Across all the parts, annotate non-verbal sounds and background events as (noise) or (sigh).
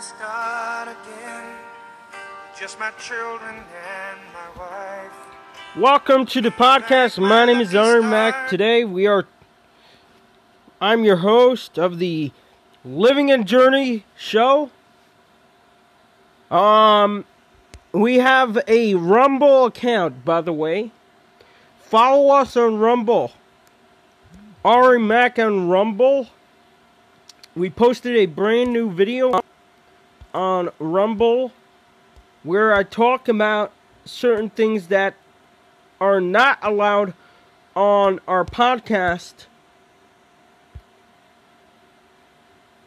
start again. Just my children and my wife. Welcome to the podcast. My name is Aryeh Mack. Today we are. I'm your host of the Living and Journey show. Um, we have a Rumble account, by the way. Follow us on Rumble. Ari Mack on Rumble. We posted a brand new video on Rumble where I talk about certain things that are not allowed on our podcast.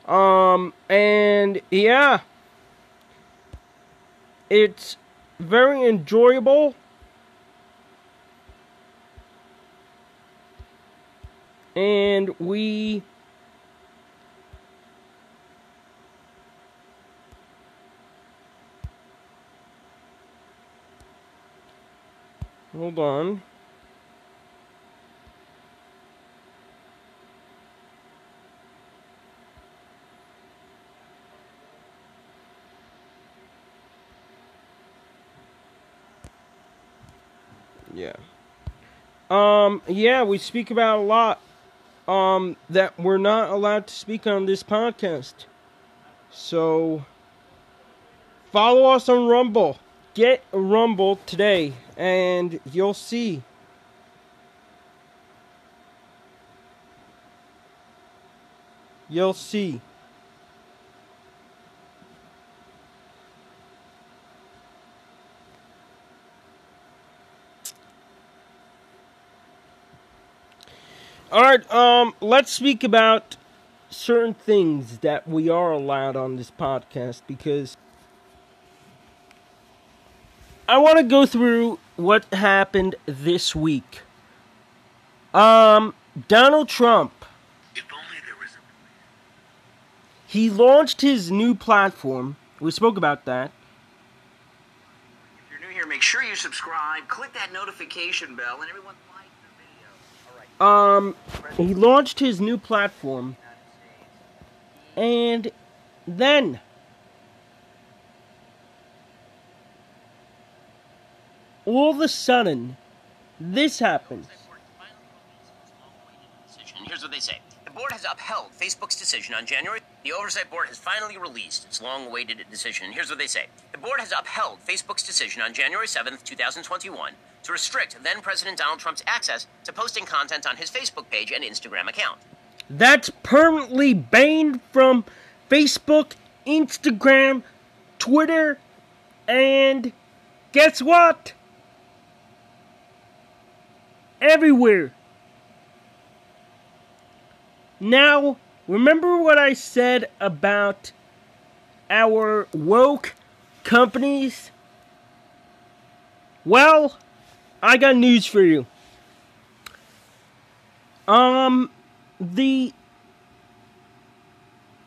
Um, and yeah, it's very enjoyable. And we Hold on. Yeah. Um, yeah, we speak about a lot um that we're not allowed to speak on this podcast. So follow us on Rumble. Get a Rumble today and you'll see. You'll see. All right, um let's speak about certain things that we are allowed on this podcast because I want to go through what happened this week. Um, Donald Trump. If only there was a He launched his new platform. We spoke about that. If you're new here, make sure you subscribe, click that notification bell, and everyone like the video. All right. Um, he launched his new platform, and then all of a sudden, this happens. Here's what they say. The board has upheld Facebook's decision on January. The oversight board has finally released its long-awaited decision. Here's what they say. The board has upheld Facebook's decision on January 7th, 2021 to restrict then President Donald Trump's access to posting content on his Facebook page and Instagram account. That's permanently banned from Facebook, Instagram, Twitter, and guess what? Everywhere. Now, remember what I said about our woke companies? Well, I got news for you. Um, the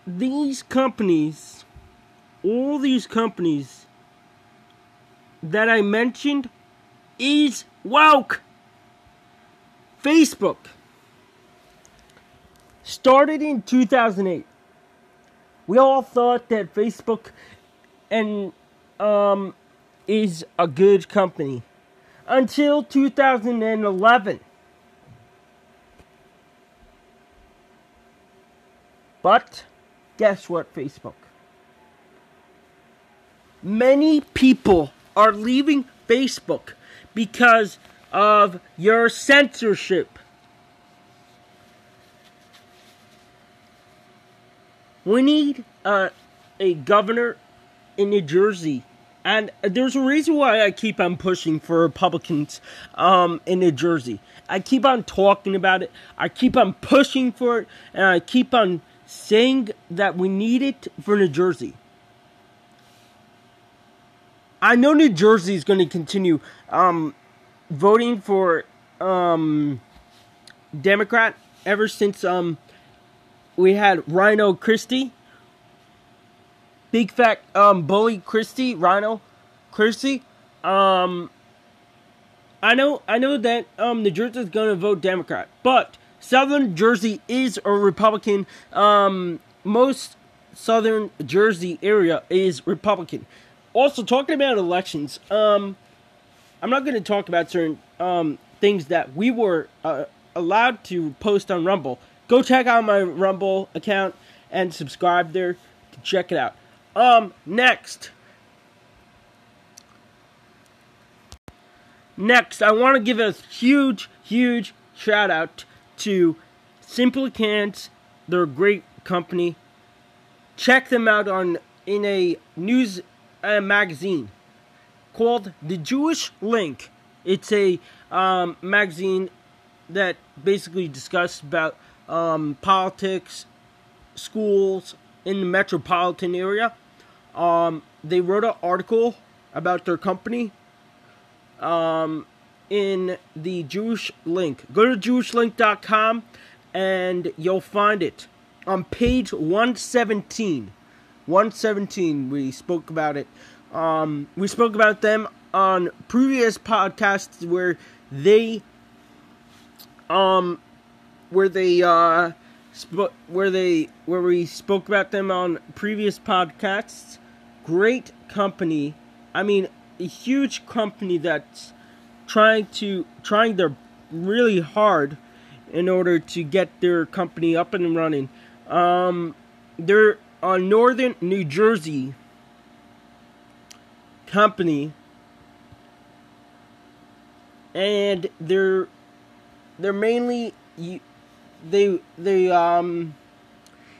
these companies, all these companies that I mentioned, is woke. Facebook started in 2008. We all thought that Facebook and um is a good company until 2011. But guess what, Facebook? Many people are leaving Facebook because of your censorship. We need uh, a governor in New Jersey. And there's a reason why I keep on pushing for Republicans um, in New Jersey. I keep on talking about it. I keep on pushing for it. And I keep on saying that we need it for New Jersey. I know New Jersey is going to continue um, voting for um, Democrat ever since um, we had RINO Christie, big fat um, bully Christie, RINO Christie. Um, I know, I know that um, New Jersey is going to vote Democrat, but Southern Jersey is a Republican. Um, most southern Jersey area is Republican. Also, talking about elections, um, I'm not going to talk about certain um, things that we were uh, allowed to post on Rumble. Go check out my Rumble account and subscribe there to check it out. Um, next. Next, I want to give a huge, huge shout out to Simply Cans. They're a great company. Check them out on in a news uh, magazine called The Jewish Link. It's a um, magazine that basically discusses about um, politics, schools in the metropolitan area. Um, they wrote an article about their company um, in the Jewish link. Go to jewishlink.com and you'll find it on page 117. 117, we spoke about it. Um, we spoke about them on previous podcasts where they, um, where they, uh, sp- where they, where we spoke about them on previous podcasts. Great company. I mean, a huge company that's trying to trying their really hard in order to get their company up and running. Um, they're on northern New Jersey company, and they're they're mainly you, they they um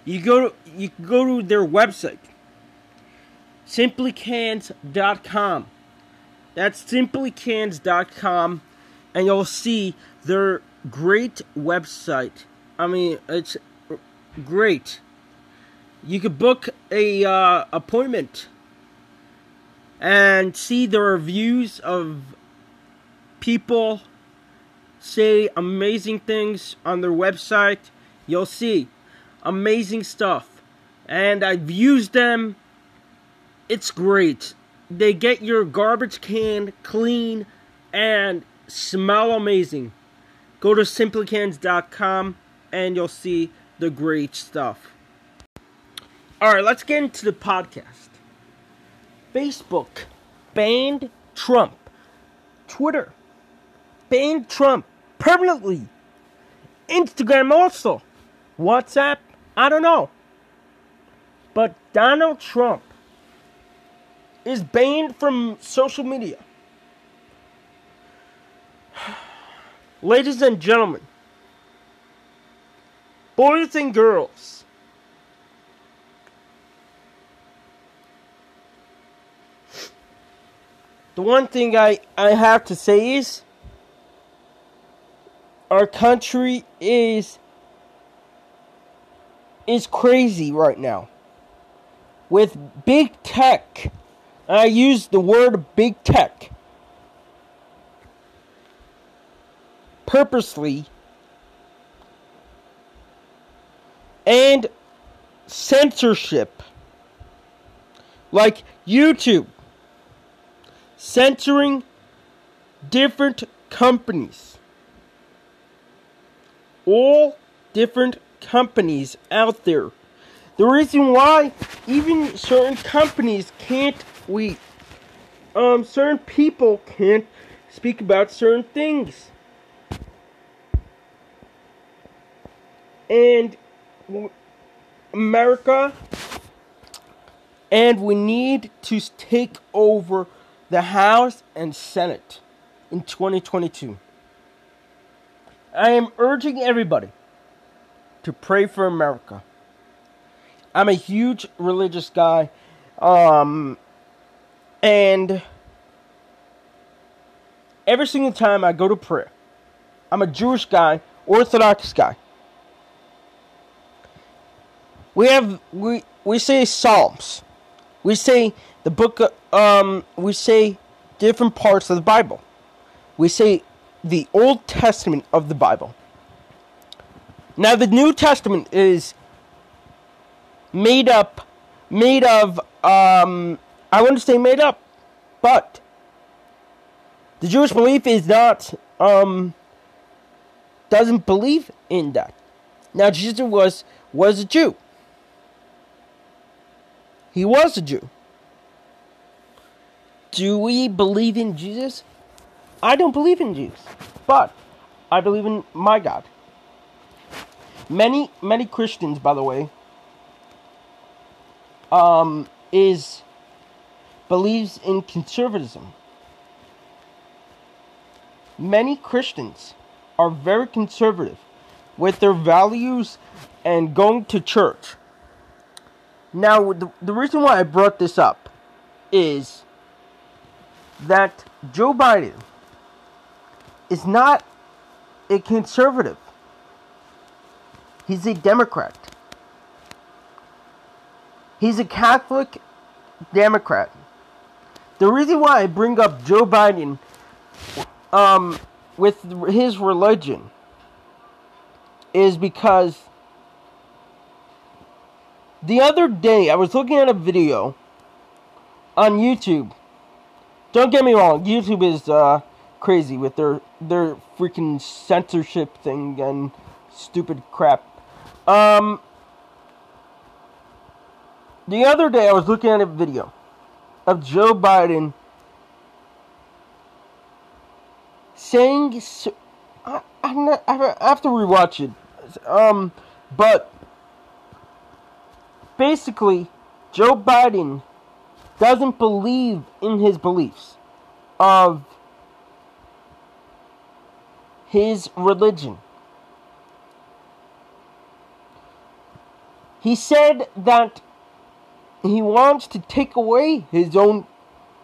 you go to, you go to their website simplycans.com that's simplycans.com and you'll see their great website. I mean it's great. You could book a uh, appointment and see the reviews of people say amazing things on their website you'll see amazing stuff. And i've used them. It's great. They get your garbage can clean and smell amazing. Go to simplycans.com and you'll see the great stuff. All right, let's get into the podcast. Facebook banned Trump. Twitter banned Trump permanently. Instagram also. WhatsApp, I don't know. But Donald Trump is banned from social media. (sighs) Ladies and gentlemen, boys and girls, the one thing I, I have to say is our country is is crazy right now. With big tech. I use the word big tech. Purposely. And censorship. Like YouTube censoring different companies. All different companies out there. The reason why even certain companies can't we um certain people can't speak about certain things. And America and we need to take over the House and Senate in 2022. I am urging everybody to pray for America. I'm a huge religious guy, um, and every single time I go to prayer, I'm a Jewish guy, Orthodox guy. We have we we say Psalms, we say the book, um, we say different parts of the Bible. We say the Old Testament of the Bible. Now, the New Testament is made up, made of, um, I want to say made up, but the Jewish belief is not, um, doesn't believe in that. Now, Jesus was was a Jew. He was a Jew. Do we believe in Jesus? I don't believe in Jesus, but I believe in my God. Many many Christians, by the way, um, is believes in conservatism. Many Christians are very conservative with their values and going to church. Now, the, the reason why I brought this up is that Joe Biden is not a conservative. He's a Democrat. He's a Catholic Democrat. The reason why I bring up Joe Biden um, with his religion is because the other day I was looking at a video on YouTube. Don't get me wrong, YouTube is uh, crazy with their their freaking censorship thing and stupid crap. Um, the other day I was looking at a video of Joe Biden saying I, I'm not, I have to rewatch it. Um, but basically, Joe Biden doesn't believe in his beliefs of his religion. He said that he wants to take away his own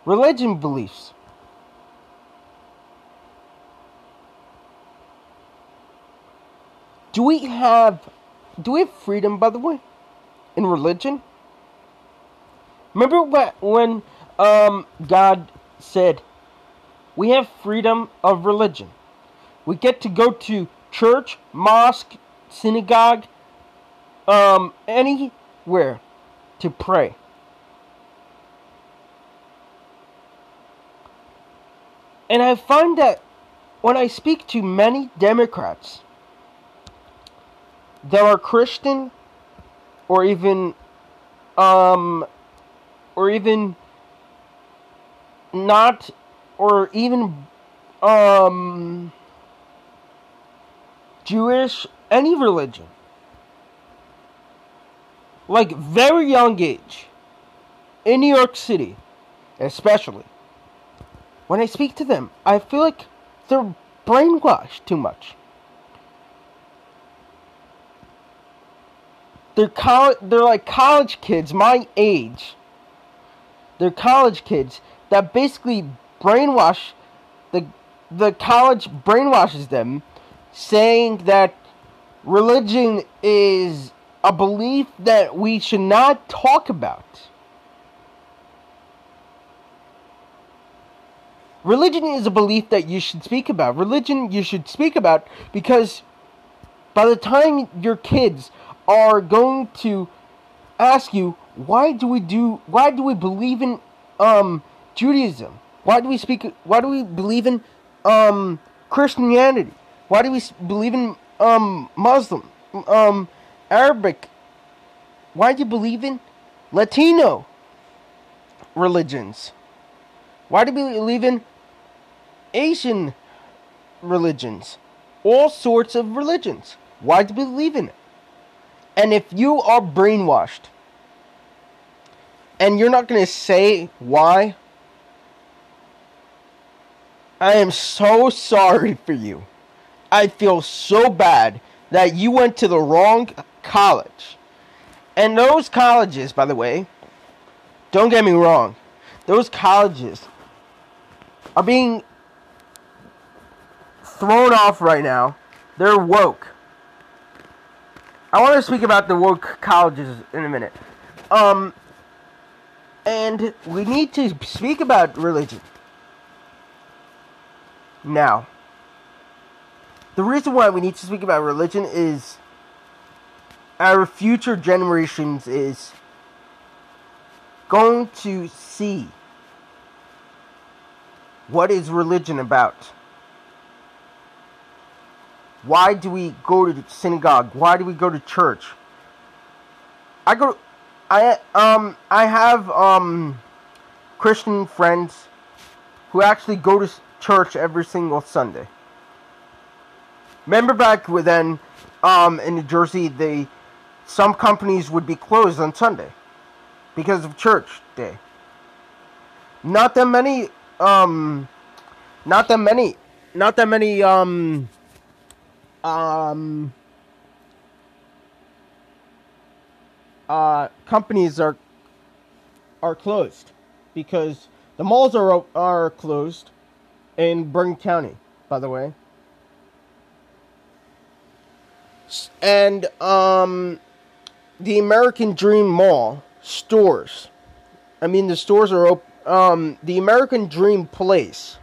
religion beliefs. Do we have do we have freedom by the way in religion? Remember when um, God said we have freedom of religion. We get to go to church, mosque, synagogue, um, anywhere to pray. And I find that when I speak to many Democrats that are Christian or even um or even not or even um Jewish any religion. Like very young age in New York City especially when I speak to them I feel like they're brainwashed too much they're college, they're like college kids my age. They're college kids that basically brainwash the the college brainwashes them saying that religion is a belief that we should not talk about. Religion is a belief that you should speak about. Religion you should speak about because by the time your kids are going to ask you why do we do why do we believe in um Judaism? Why do we speak why do we believe in um Christianity? Why do we believe in um Muslim um Arabic? Why do you believe in Latino religions? Why do we believe in Asian religions? All sorts of religions. Why do we believe in it? And if you are brainwashed and you're not going to say why, I am so sorry for you. I feel so bad that you went to the wrong college. And those colleges, by the way, don't get me wrong, those colleges are being thrown off right now. They're woke. I want to speak about the woke colleges in a minute. Um, and we need to speak about religion. Now, the reason why we need to speak about religion is our future generations is going to see what is religion about. Why do we go to synagogue? Why do we go to church? I go I um I have um Christian friends who actually go to church every single Sunday. Remember back then um in New Jersey they some companies would be closed on Sunday because of church day. Not that many um not that many not that many um um uh companies are are closed because the malls are are closed in Bergen County, by the way. And um the American Dream Mall stores. I mean the stores are open um the American Dream Place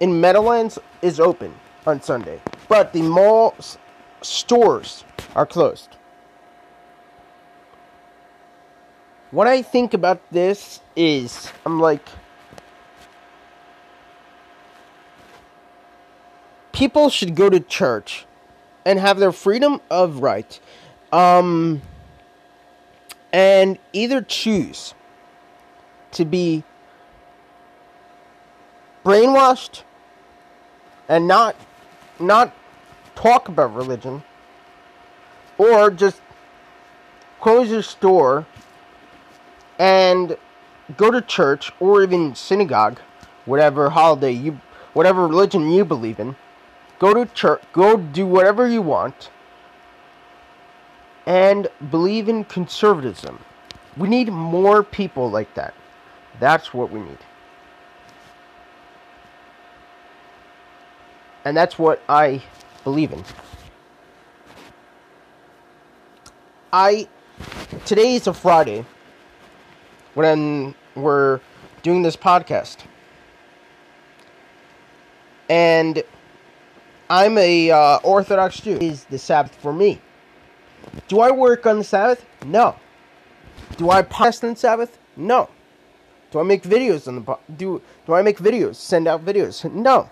in Meadowlands is open on Sunday, but the mall stores are closed. What I think about this is I'm like people should go to church and have their freedom of right um and either choose to be brainwashed and not not talk about religion or just close your store and go to church or even synagogue whatever holiday you whatever religion you believe in. Go to church go do whatever you want and believe in conservatism. We need more people like that. That's what we need. And that's what I believe in. I today is a Friday when we're doing this podcast, and I'm a uh, Orthodox Jew. Is the Sabbath for me? Do I work on the Sabbath? No. Do I podcast on the Sabbath? No. Do I make videos on the do do I make videos? Send out videos? No.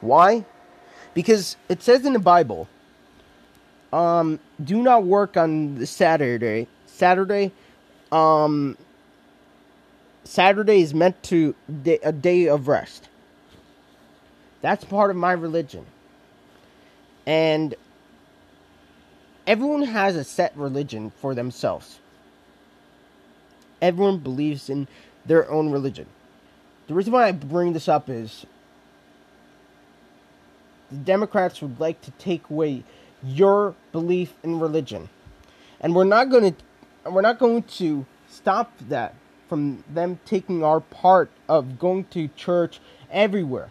Why? Because it says in the Bible, um, do not work on the Saturday. Saturday, um, Saturday is meant to day, a day of rest. That's part of my religion. And everyone has a set religion for themselves. Everyone believes in their own religion. The reason why I bring this up is the Democrats would like to take away your belief in religion. And we're not going to we're not going to stop that from them taking our part of going to church everywhere.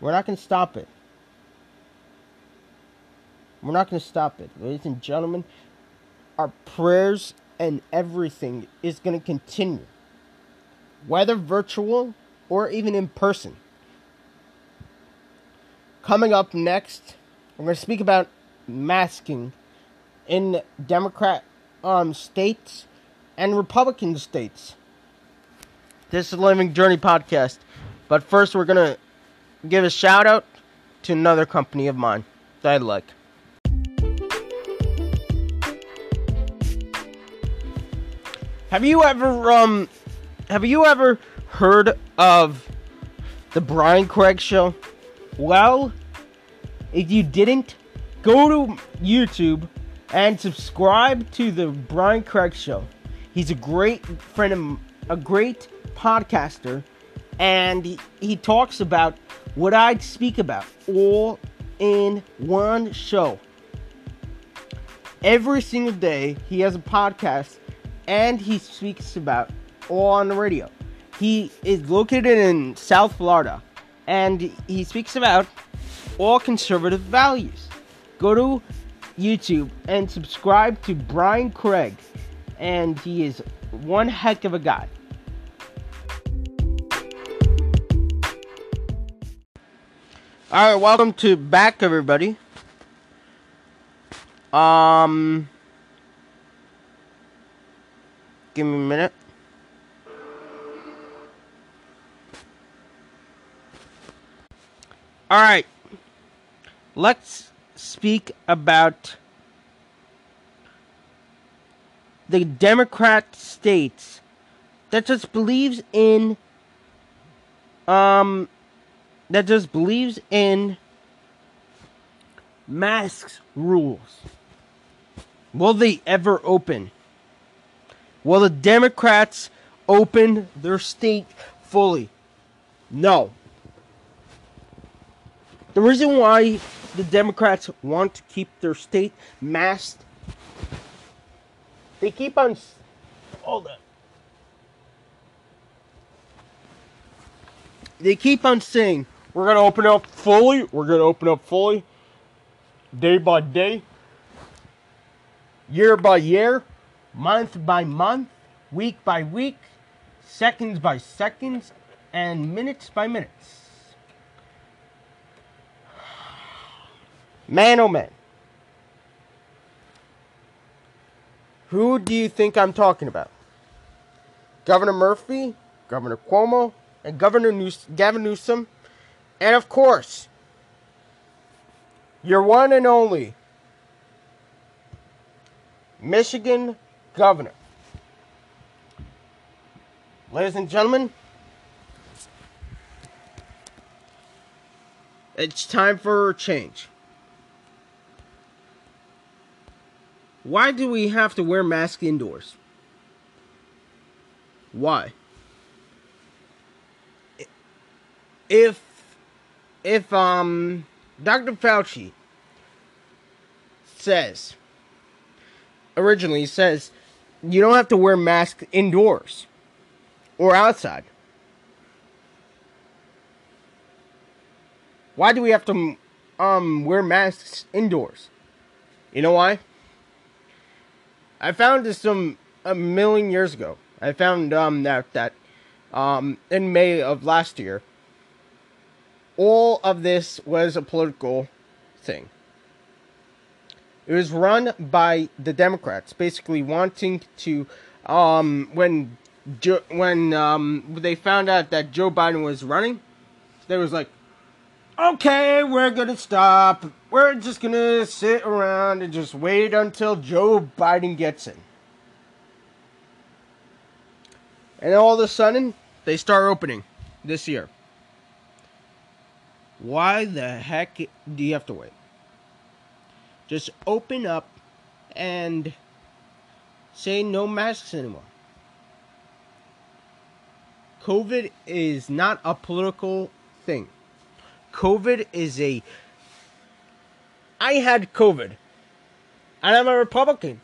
We're not going to stop it. We're not going to stop it. Ladies and gentlemen, our prayers and everything is going to continue. Whether virtual or even in person. Coming up next, we're going to speak about masking in Democrat um, states and Republican states. This is Living Journey Podcast. But first, we're going to give a shout out to another company of mine that I like. Have you ever um have you ever heard of the Brian Craig show? Well, if you didn't, go to YouTube and subscribe to the Brian Craig show. He's a great friend of a great podcaster and he, he talks about what I'd speak about all in one show. Every single day he has a podcast and he speaks about all on the radio. He is located in South Florida and he speaks about all conservative values. Go to YouTube and subscribe to Brian Craig, and he is one heck of a guy. All right, welcome to back, everybody. Um, give me a minute. All right, let's speak about the Democrat states that just believes in um that just believes in masks rules. Will they ever open? Will the Democrats open their state fully? No. The reason why the Democrats want to keep their state masked, they keep on. Hold on. They keep on saying, we're going to open up fully, we're going to open up fully, day by day, year by year, month by month, week by week, seconds by seconds, and minutes by minutes. Man, oh man. Who do you think I'm talking about? Governor Murphy, Governor Cuomo, and Governor News- Gavin Newsom, and of course, your one and only Michigan Governor. Ladies and gentlemen, it's time for change. Why do we have to wear masks indoors? Why? If if um Dr. Fauci says originally says you don't have to wear masks indoors or outside. Why do we have to um wear masks indoors? You know why? I found this some a million years ago. I found um that that um in May of last year. All of this was a political thing. It was run by the Democrats, basically wanting to um when when um they found out that Joe Biden was running, they was like, okay, we're gonna stop. We're just gonna sit around and just wait until Joe Biden gets in. And all of a sudden, they start opening this year. Why the heck do you have to wait? Just open up and say no masks anymore. COVID is not a political thing. COVID is a. I had COVID, and I'm a Republican.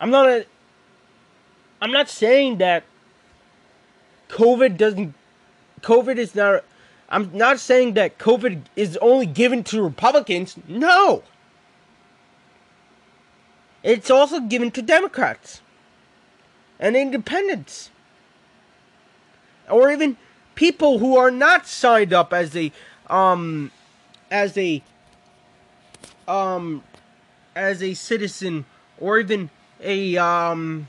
I'm not a. I'm not saying that COVID doesn't. COVID is not. I'm not saying that COVID is only given to Republicans. No. It's also given to Democrats and independents. Or even people who are not signed up as a um as a um as a citizen or even a um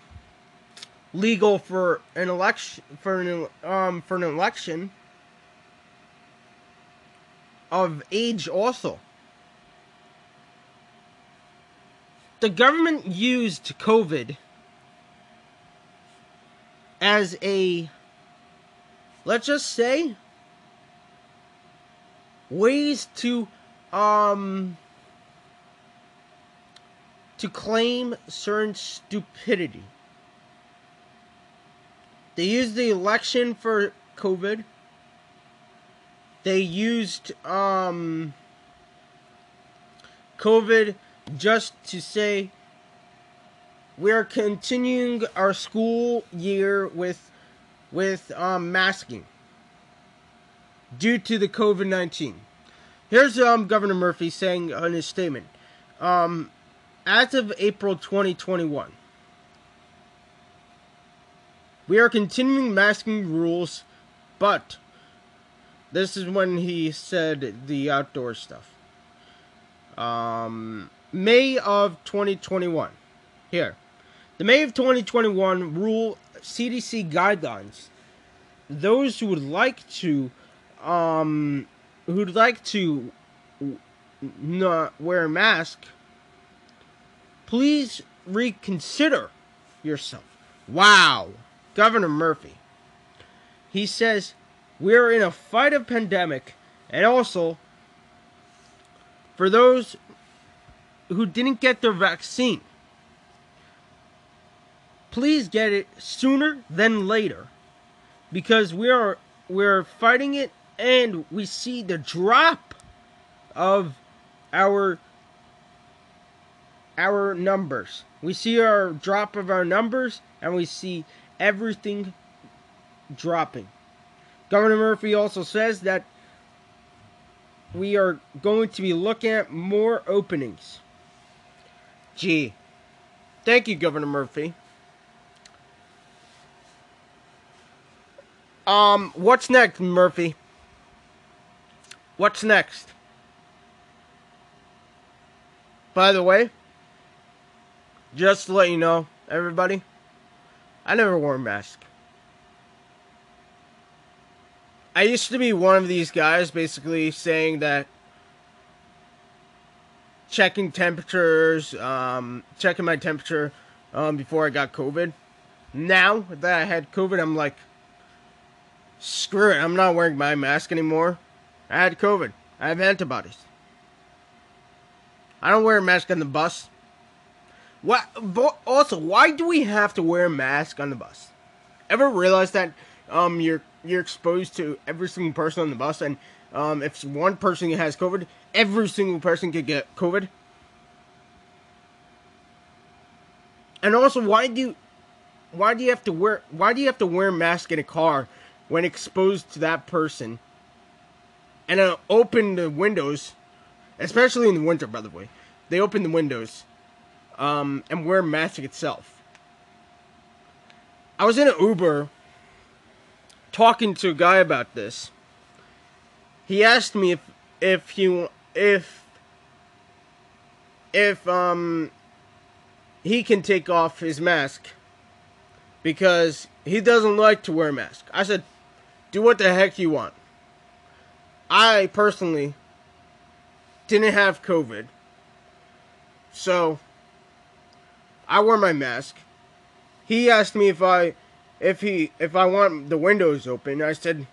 legal for an election for an um for an election of age also. The government used covid as a let's just say ways to um to claim certain stupidity. They used the election for COVID. They used um COVID just to say we're continuing our school year with with um, masking due to the COVID 19. Here's um, Governor Murphy saying in his statement um, As of April 2021, we are continuing masking rules, but this is when he said the outdoor stuff. Um, May of 2021. Here. The May of 2021 rule CDC guidelines. Those who would like to, um, who'd like to not wear a mask please reconsider yourself. Wow. Governor Murphy. He says, We're in a fight of pandemic, and also, for those who didn't get their vaccine, please get it sooner than later because we are we're fighting it and we see the drop of our our numbers. We see our drop of our numbers and we see everything dropping. Governor Murphy also says that we are going to be looking at more openings. Gee. Thank you, Governor Murphy. Um, what's next, Murphy? What's next? By the way, just to let you know, everybody, I never wore a mask. I used to be one of these guys basically saying that checking temperatures, um, checking my temperature um, before I got COVID. Now that I had COVID, I'm like, screw it, I'm not wearing my mask anymore. I had COVID. I have antibodies. I don't wear a mask on the bus. What? Also, why do we have to wear a mask on the bus? Ever realize that um you're you're exposed to every single person on the bus, and um if one person has COVID, every single person could get COVID. And also, why do why do you have to wear why do you have to wear a mask in a car when exposed to that person? And uh, open the windows, especially in the winter, by the way. They open the windows um, and wear a mask itself. I was in an Uber talking to a guy about this. He asked me if if he if if um he can take off his mask because he doesn't like to wear a mask. I said, "Do what the heck you want." I personally didn't have COVID. So I wore my mask. He asked me if I if he if I want the windows open. I said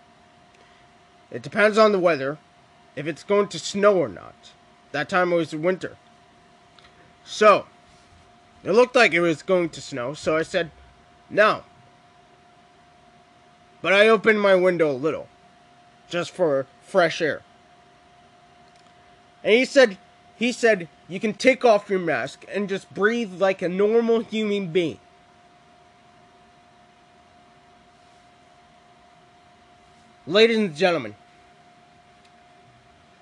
it depends on the weather. If it's going to snow or not. That time it was winter. So it looked like it was going to snow, so I said no. But I opened my window a little just for fresh air. And he said he said you can take off your mask and just breathe like a normal human being. Ladies and gentlemen,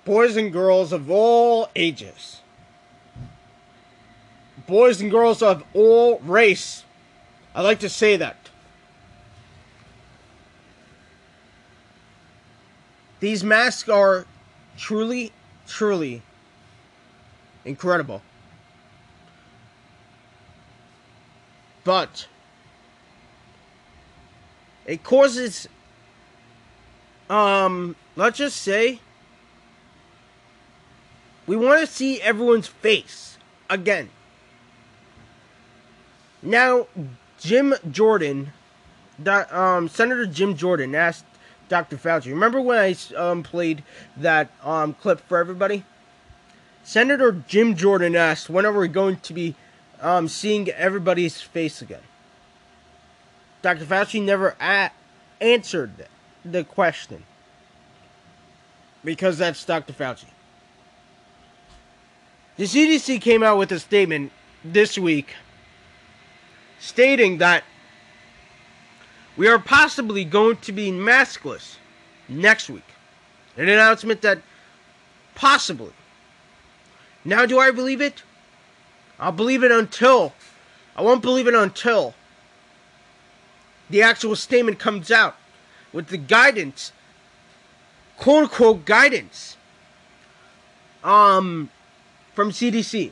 boys and girls of all ages, boys and girls of all race, I like to say that. These masks are truly, truly incredible. But it causes um let's just say we want to see everyone's face again. Now, Jim Jordan, that um, Senator Jim Jordan asked Dr. Fauci. Remember when I um, played that um, clip for everybody? Senator Jim Jordan asked, when are we going to be um, seeing everybody's face again? Dr. Fauci never a- answered the question. Because that's Dr. Fauci. The CDC came out with a statement this week stating that we are possibly going to be maskless next week. An announcement that possibly now, do I believe it? I'll believe it until. I won't believe it until the actual statement comes out with the guidance, quote unquote guidance, um, from CDC.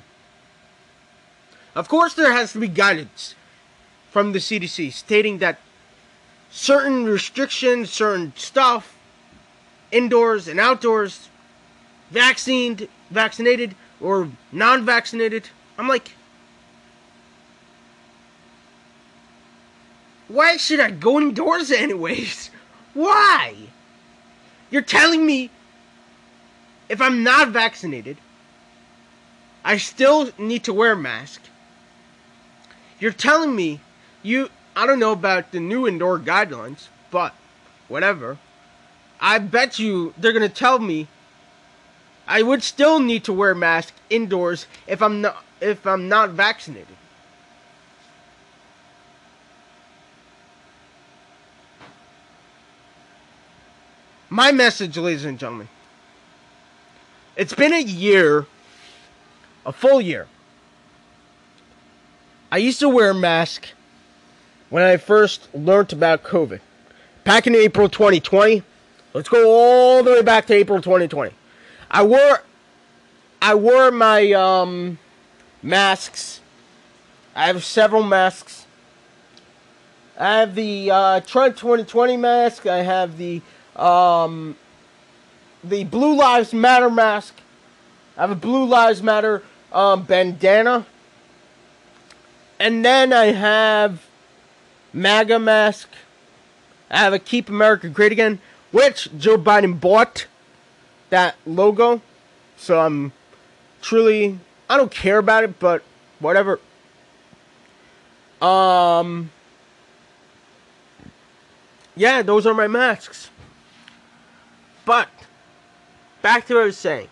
Of course, there has to be guidance from the CDC stating that certain restrictions, certain stuff, indoors and outdoors, vaccinated, vaccinated or non-vaccinated. I'm like, why should I go indoors (laughs) anyways? Why? You're telling me if I'm not vaccinated, I still need to wear a mask. You're telling me you I don't know about the new indoor guidelines, but whatever. I bet you they're gonna tell me I would still need to wear a mask indoors if I'm not if I'm not vaccinated. My message, ladies and gentlemen. It's been a year, a full year. I used to wear a mask when I first learned about COVID. Back in April 2020. Let's go all the way back to April 2020. I wore I wore my um masks. I have several masks. I have the uh, Trump 2020 mask. I have the um, the Blue Lives Matter mask. I have a Blue Lives Matter um, bandana. And then I have MAGA mask. I have a Keep America Great Again, which Joe Biden bought that logo. So I'm truly I don't care about it, but whatever. Um Yeah, those are my masks. But back to what I was saying.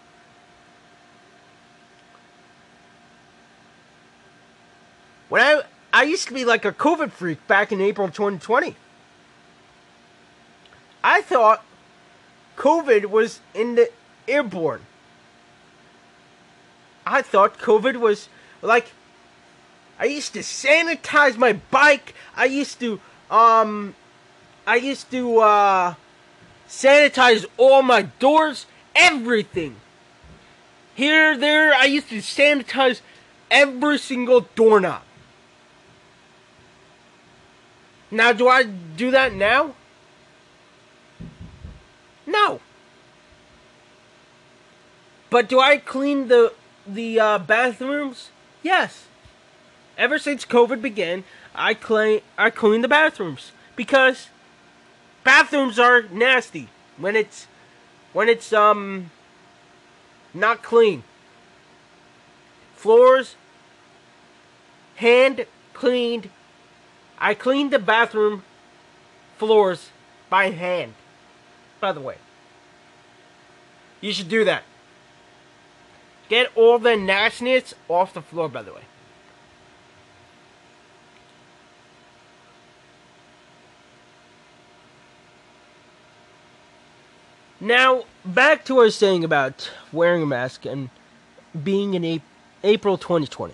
When I I used to be like a COVID freak back in April 2020. I thought COVID was in the airborne. I thought COVID was like I used to sanitize my bike. I used to um I used to uh sanitize all my doors, everything. Here, there, I used to sanitize every single doorknob. Now, do I do that now? No. But do I clean the the uh, bathrooms? Yes. Ever since COVID began, I clean I clean the bathrooms because bathrooms are nasty when it's when it's um not clean. Floors hand cleaned. I cleaned the bathroom floors by hand. By the way, you should do that. Get all the nastiness off the floor, by the way. Now, back to what I was saying about wearing a mask and being in April 2020.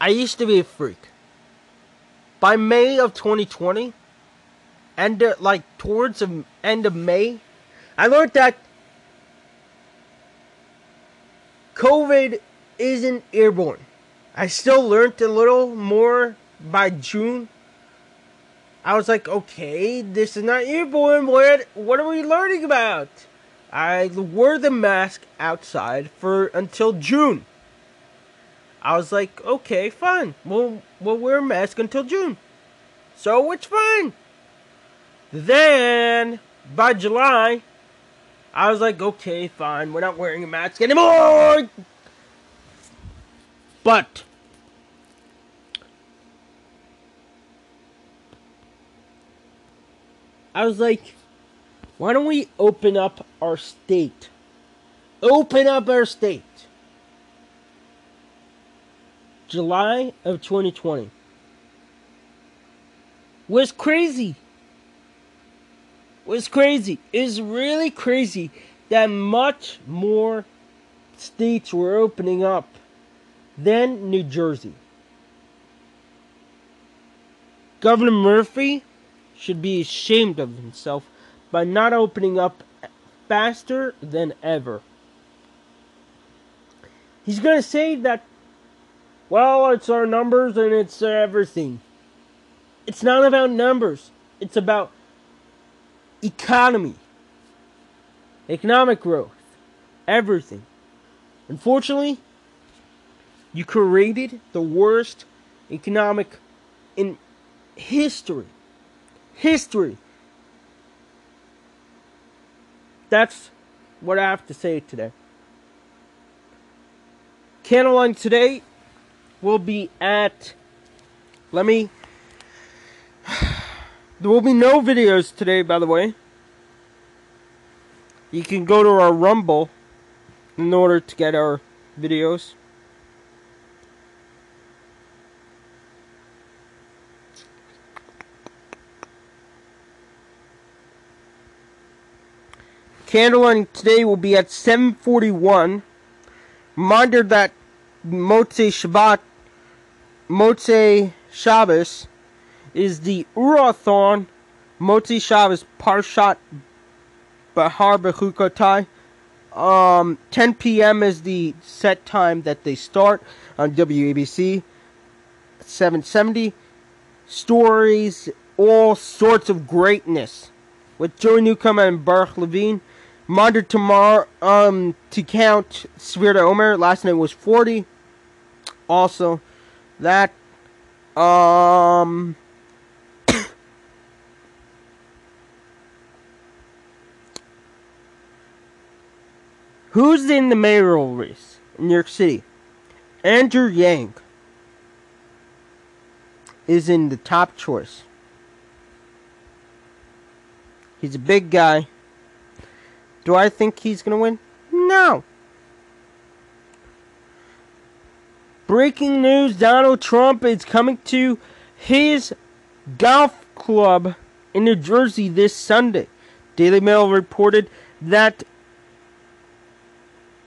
I used to be a freak. By May of 2020, and uh, like towards the end of May, I learned that COVID isn't airborne. I still learned a little more by June. I was like, okay, this is not airborne. What what are we learning about? I wore the mask outside for until June. I was like, okay, fine. We'll we'll wear a mask until June. So it's fine. Then by July, I was like, okay, fine. We're not wearing a mask anymore. But I was like, why don't we open up our state? Open up our state. July of 2020 was crazy. Was crazy. It's really crazy that much more states were opening up than New Jersey. Governor Murphy should be ashamed of himself by not opening up faster than ever. He's going to say that, well, it's our numbers and it's everything. It's not about numbers, it's about economy, economic growth, everything. Unfortunately, you created the worst economic in history. History. That's what I have to say today. Candlelight today will be at. Let me. (sighs) There will be no videos today, by the way. You can go to our Rumble in order to get our videos. Candlelight today will be at 741. Reminder that Motzei Shabbat, Motzei Shabbos, is the Urathon Motzei Shabbos Parshat Bahar Bechukotai. Um, 10 p.m. is the set time that they start on WABC 770. Stories, all sorts of greatness with Joey Newcomb and Baruch Levine. Reminder tomorrow um, to count Sefirat Omer. Last night was 40. Also, that um (coughs) Who's in the mayoral race in New York City? Andrew Yang is in the top choice. He's a big guy. Do I think he's going to win? No. Breaking news Donald Trump is coming to his golf club in New Jersey this Sunday. Daily Mail reported that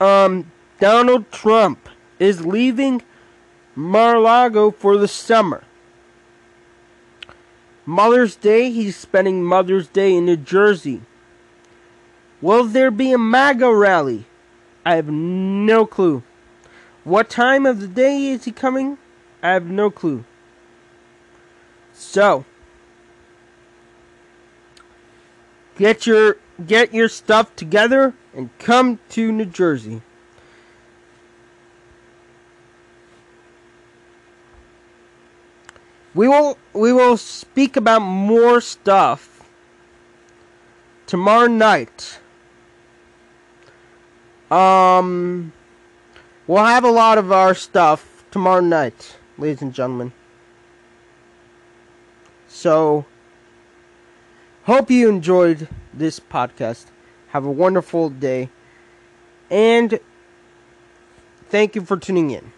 um, Donald Trump is leaving Mar-a-Lago for the summer. Mother's Day, he's spending Mother's Day in New Jersey. Will there be a MAGA rally? I have no clue. What time of the day is he coming? I have no clue. So, get your get your stuff together and come to New Jersey. We will we will speak about more stuff tomorrow night. Um we'll have a lot of our stuff tomorrow night, ladies and gentlemen. So hope you enjoyed this podcast. Have a wonderful day. And thank you for tuning in.